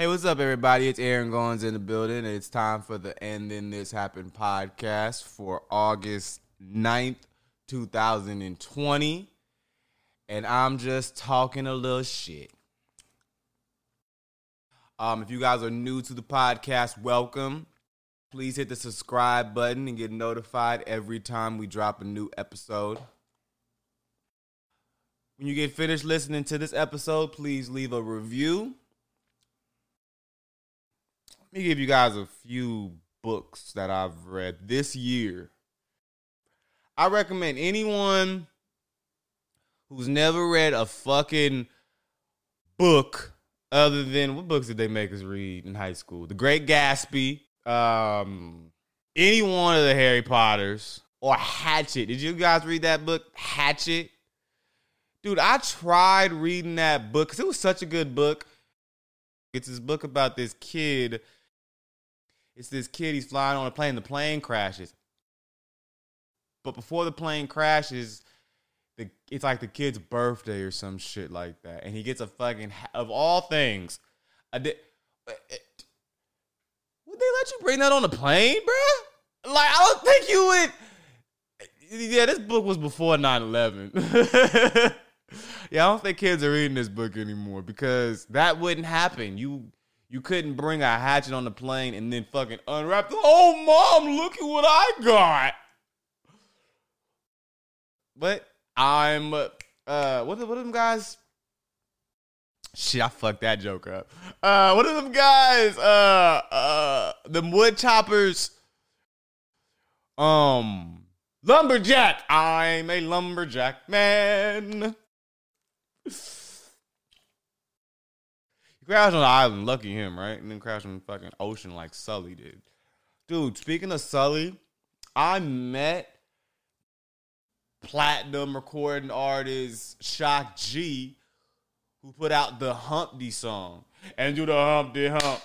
Hey, what's up, everybody? It's Aaron Goins in the building. It's time for the And Then This Happened podcast for August 9th, 2020. And I'm just talking a little shit. Um, if you guys are new to the podcast, welcome. Please hit the subscribe button and get notified every time we drop a new episode. When you get finished listening to this episode, please leave a review let me give you guys a few books that I've read this year. I recommend anyone who's never read a fucking book other than what books did they make us read in high school? The Great Gatsby, um, any one of the Harry Potters, or Hatchet. Did you guys read that book, Hatchet? Dude, I tried reading that book because it was such a good book. It's this book about this kid it's this kid, he's flying on a plane, the plane crashes. But before the plane crashes, the it's like the kid's birthday or some shit like that. And he gets a fucking, of all things, a di- eh, eh, would they let you bring that on the plane, bro? Like, I don't think you would. Yeah, this book was before 9 11. yeah, I don't think kids are reading this book anymore because that wouldn't happen. You you couldn't bring a hatchet on the plane and then fucking unwrap the. Oh, mom, look at what I got. But I'm. Uh, what are, what are them guys? Shit, I fucked that joke up. Uh, what are them guys? Uh, uh, the wood choppers. Um, lumberjack. I'm a lumberjack man. Crashed on the island. Lucky him, right? And then crashed in the fucking ocean like Sully did. Dude, speaking of Sully, I met platinum recording artist Shock G, who put out the Humpty song. And do the Humpty Hump.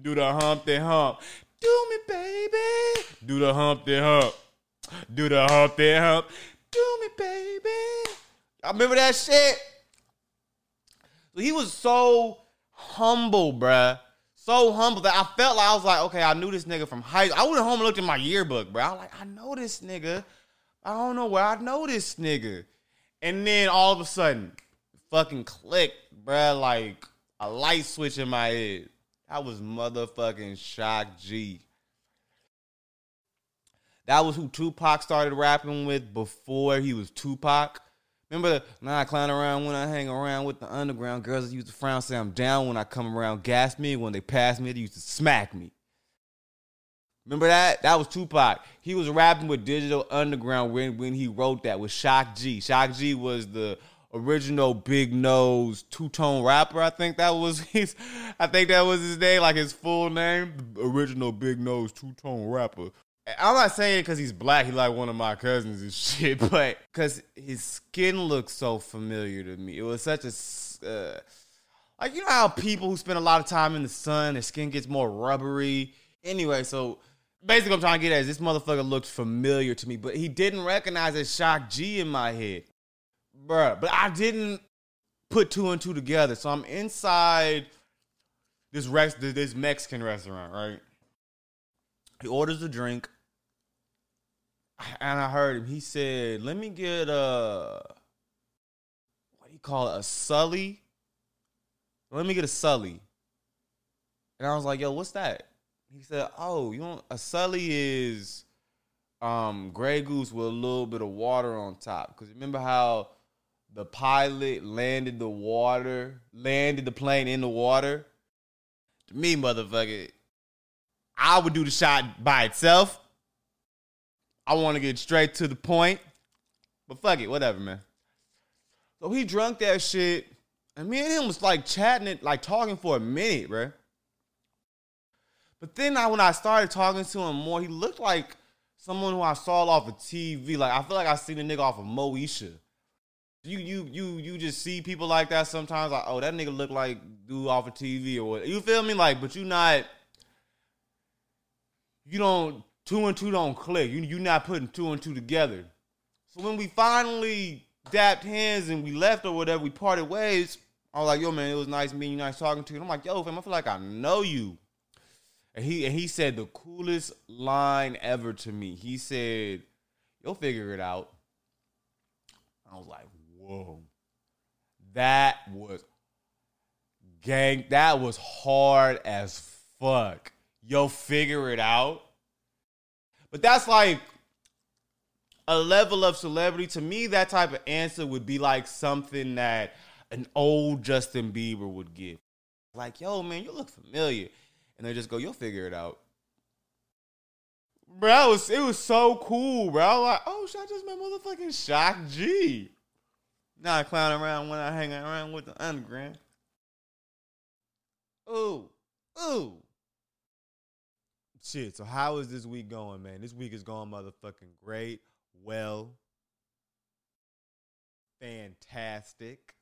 Do the Humpty Hump. Do me, baby. Do the Humpty Hump. Do the Humpty Hump. Do me, baby. I remember that shit. He was so humble, bruh. So humble that I felt like I was like, okay, I knew this nigga from high. I went home and looked at my yearbook, bro. I like, I know this nigga. I don't know where I know this nigga. And then all of a sudden, fucking click, bruh, like a light switch in my head. That was motherfucking Shock G. That was who Tupac started rapping with before he was Tupac. Remember, when I clown around when I hang around with the underground girls that used to frown, say I'm down when I come around, gas me. When they pass me, they used to smack me. Remember that? That was Tupac. He was rapping with Digital Underground when, when he wrote that with Shock G. Shock G was the original big nose two tone rapper. I think that was his. I think that was his name, like his full name. Original big nose two tone rapper. I'm not saying it because he's black, he like one of my cousins and shit, but because his skin looks so familiar to me. It was such a uh, like you know how people who spend a lot of time in the sun, their skin gets more rubbery. Anyway, so basically, I'm trying to get at is this motherfucker looked familiar to me, but he didn't recognize a Shock G in my head, bruh. But I didn't put two and two together, so I'm inside this Rex, this Mexican restaurant, right? He orders a drink and I heard him. He said, "Let me get a what do you call it? A Sully. Let me get a Sully." And I was like, "Yo, what's that?" He said, "Oh, you want a Sully is um Grey Goose with a little bit of water on top. Because remember how the pilot landed the water, landed the plane in the water. To me, motherfucker, I would do the shot by itself." I want to get straight to the point. But fuck it, whatever, man. So he drunk that shit, and me and him was like chatting it, like talking for a minute, bro. But then I, when I started talking to him more, he looked like someone who I saw off of TV. Like I feel like I seen a nigga off of Moesha. You you you you just see people like that sometimes. Like oh that nigga look like dude off of TV or what? You feel me? Like but you not. You don't two and two don't click. You you're not putting two and two together. So when we finally dapped hands and we left or whatever, we parted ways. I was like, yo, man, it was nice meeting you, nice talking to you. And I'm like, yo, fam, I feel like I know you. And he and he said the coolest line ever to me. He said, You'll figure it out. I was like, whoa. That was gang, that was hard as fuck. Yo, figure it out. But that's like a level of celebrity. To me, that type of answer would be like something that an old Justin Bieber would give. Like, yo, man, you look familiar. And they just go, you'll figure it out. Bro, it was, it was so cool, bro. Like, oh, shit, I just met motherfucking Shock G. Not clowning around when I hang around with the underground. Ooh, ooh. Shit, so how is this week going, man? This week is going motherfucking great. Well, fantastic,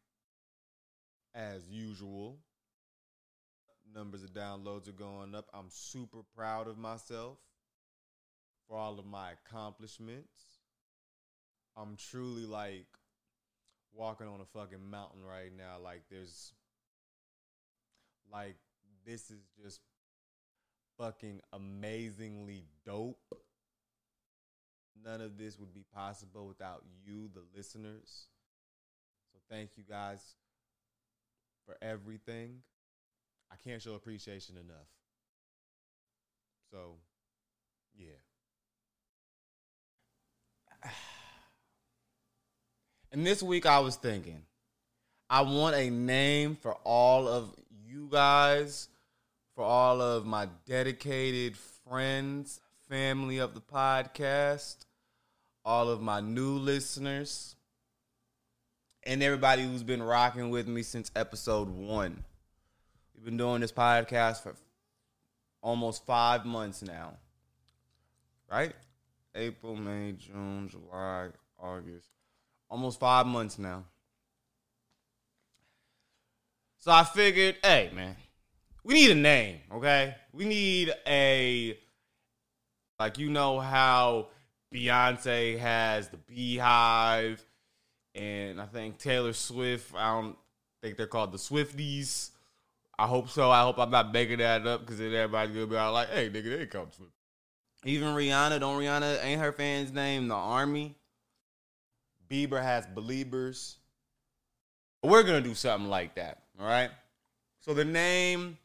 as usual. Numbers of downloads are going up. I'm super proud of myself for all of my accomplishments. I'm truly like walking on a fucking mountain right now. Like there's like this is just fucking amazingly dope. None of this would be possible without you, the listeners. So thank you guys for everything. I can't show appreciation enough. So, yeah. And this week I was thinking, I want a name for all of you guys, for all of my dedicated friends, family of the podcast, all of my new listeners, and everybody who's been rocking with me since episode one. We've been doing this podcast for almost five months now, right? April, May, June, July, August. Almost five months now. So I figured, hey, man, we need a name, okay? We need a, like, you know how Beyonce has the BeyHive, and I think Taylor Swift, I don't think they're called the Swifties. I hope so. I hope I'm not making that up because then everybody's gonna be all like, "Hey, nigga, they come Swift." Even Rihanna, don't Rihanna ain't her fans name the Army. Bieber has Beliebers. We're gonna do something like that. All right. So the name.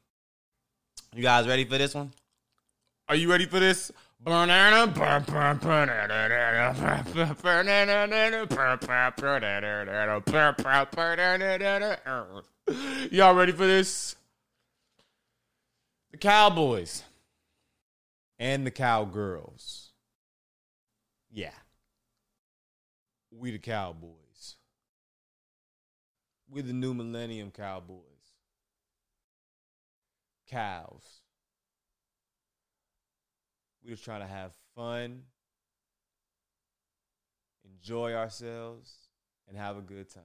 You guys ready for this one? Are you ready for this? Y'all ready for this? The Cowboys and the Cowgirls. Yeah. We the Cowboys. We the new millennium Cowboys. Cows. We just trying to have fun, enjoy ourselves, and have a good time.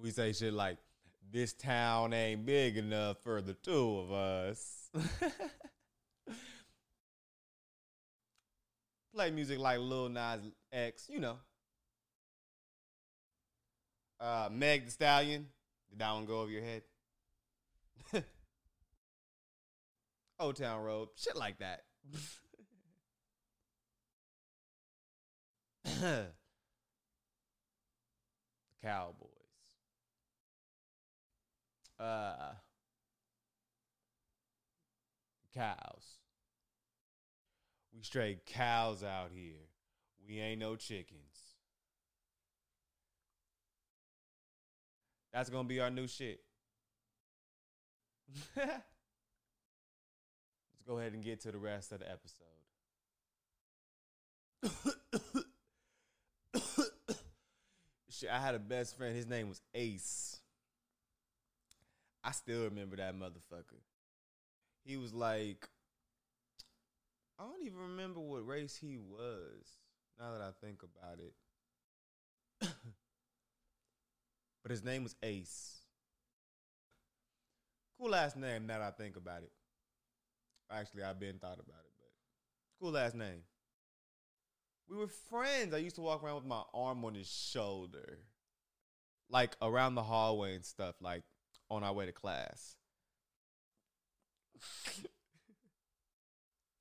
We say shit like, this town ain't big enough for the two of us. Play music like Lil Nas X, you know. Uh, Meg the Stallion. Did that one go over your head? Old Town Road. Shit like that. Cowboys. Uh, cows. We straight cows out here. We ain't no chickens. That's gonna be our new shit. Let's go ahead and get to the rest of the episode. shit, I had a best friend. His name was Ace. I still remember that motherfucker. He was like, I don't even remember what race he was. Now that I think about it, but his name was Ace. Cool ass name. Now that I think about it. Actually, I've been thought about it, but cool ass name. We were friends. I used to walk around with my arm on his shoulder, like around the hallway and stuff, like on our way to class.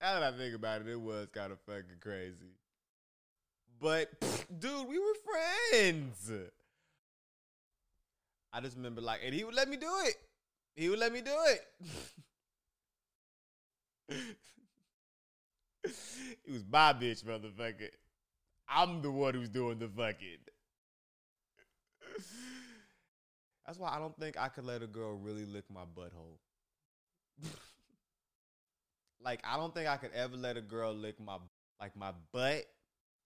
now that I think about it, it was kind of fucking crazy. But dude, we were friends. I just remember like, and he would let me do it. He would let me do it. it was my bitch, motherfucker. I'm the one who's doing the fucking. That's why I don't think I could let a girl really lick my butthole. like I don't think I could ever let a girl lick my like my butt,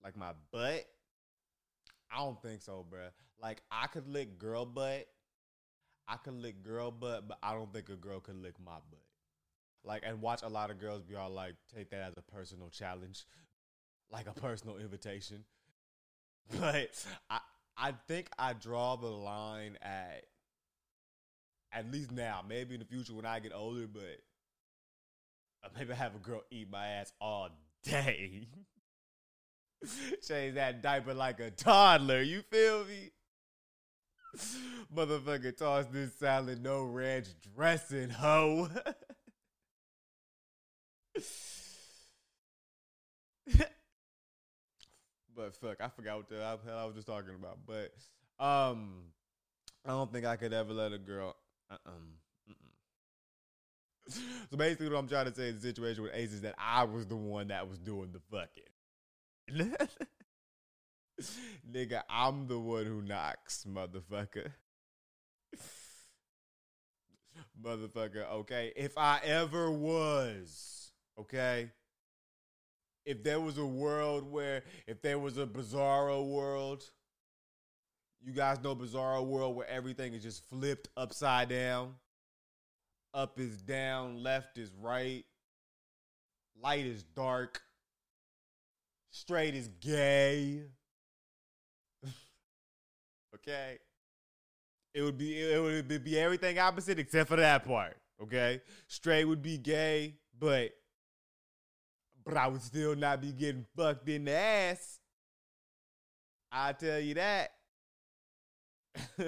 like my butt. I don't think so, bruh. Like I could lick girl butt. I could lick girl butt, but I don't think a girl could lick my butt. Like and watch a lot of girls be all like take that as a personal challenge, like a personal invitation. But I I think I draw the line at at least now, maybe in the future when I get older, but maybe I have a girl eat my ass all day. Change that diaper like a toddler. You feel me? Motherfucker, toss this salad, no ranch dressing, hoe. but fuck, I forgot what the hell I was just talking about. But um, I don't think I could ever let a girl. Uh-um. So basically, what I'm trying to say is the situation with Ace is that I was the one that was doing the fucking. Nigga, I'm the one who knocks, motherfucker. motherfucker, okay? If I ever was, okay? If there was a world where, if there was a bizarro world, you guys know bizarro world where everything is just flipped upside down. Up is down, left is right, light is dark, straight is gay. okay? It would be it would be everything opposite except for that part. Okay? Straight would be gay, but but I would still not be getting fucked in the ass. I tell you that.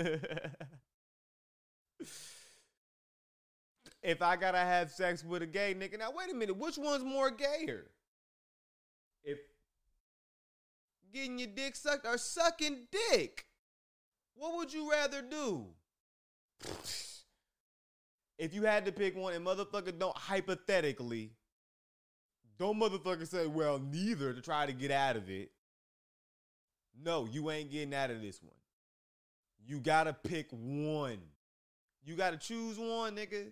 if I gotta have sex with a gay nigga, now wait a minute, which one's more gayer? If getting your dick sucked or sucking dick, what would you rather do? If you had to pick one, and motherfucker don't hypothetically, don't motherfucker say, well, neither to try to get out of it. No, you ain't getting out of this one. You gotta pick one. You gotta choose one, nigga.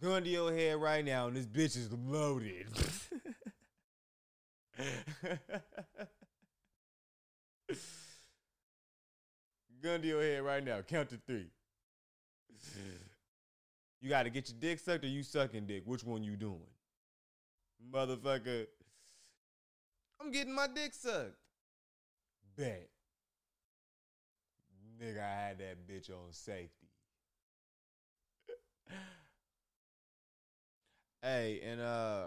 Gun to your head right now, and this bitch is loaded. Gun to your head right now. Count to three. You gotta get your dick sucked or you sucking dick. Which one you doing? Motherfucker. I'm getting my dick sucked. Bet. Nigga, I had that bitch on safety. hey, and uh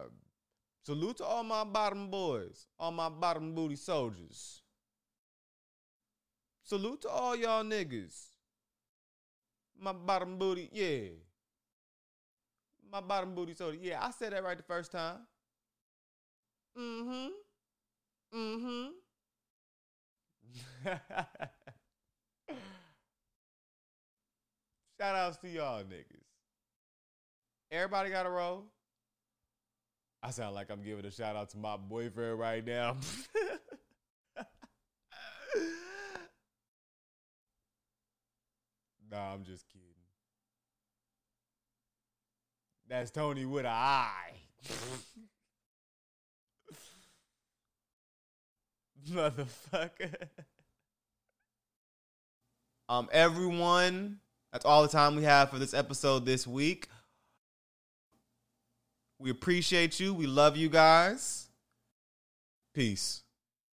salute to all my bottom boys, all my bottom booty soldiers. Salute to all y'all niggas. My bottom booty, yeah. My bottom booty soldier. Yeah, I said that right the first time. Mm-hmm. Mm-hmm. Shout outs to y'all niggas. Everybody got a roll. I sound like I'm giving a shout out to my boyfriend right now. nah, I'm just kidding. That's Tony with an eye. Motherfucker. Um, everyone, that's all the time we have for this episode this week. We appreciate you. We love you guys. Peace.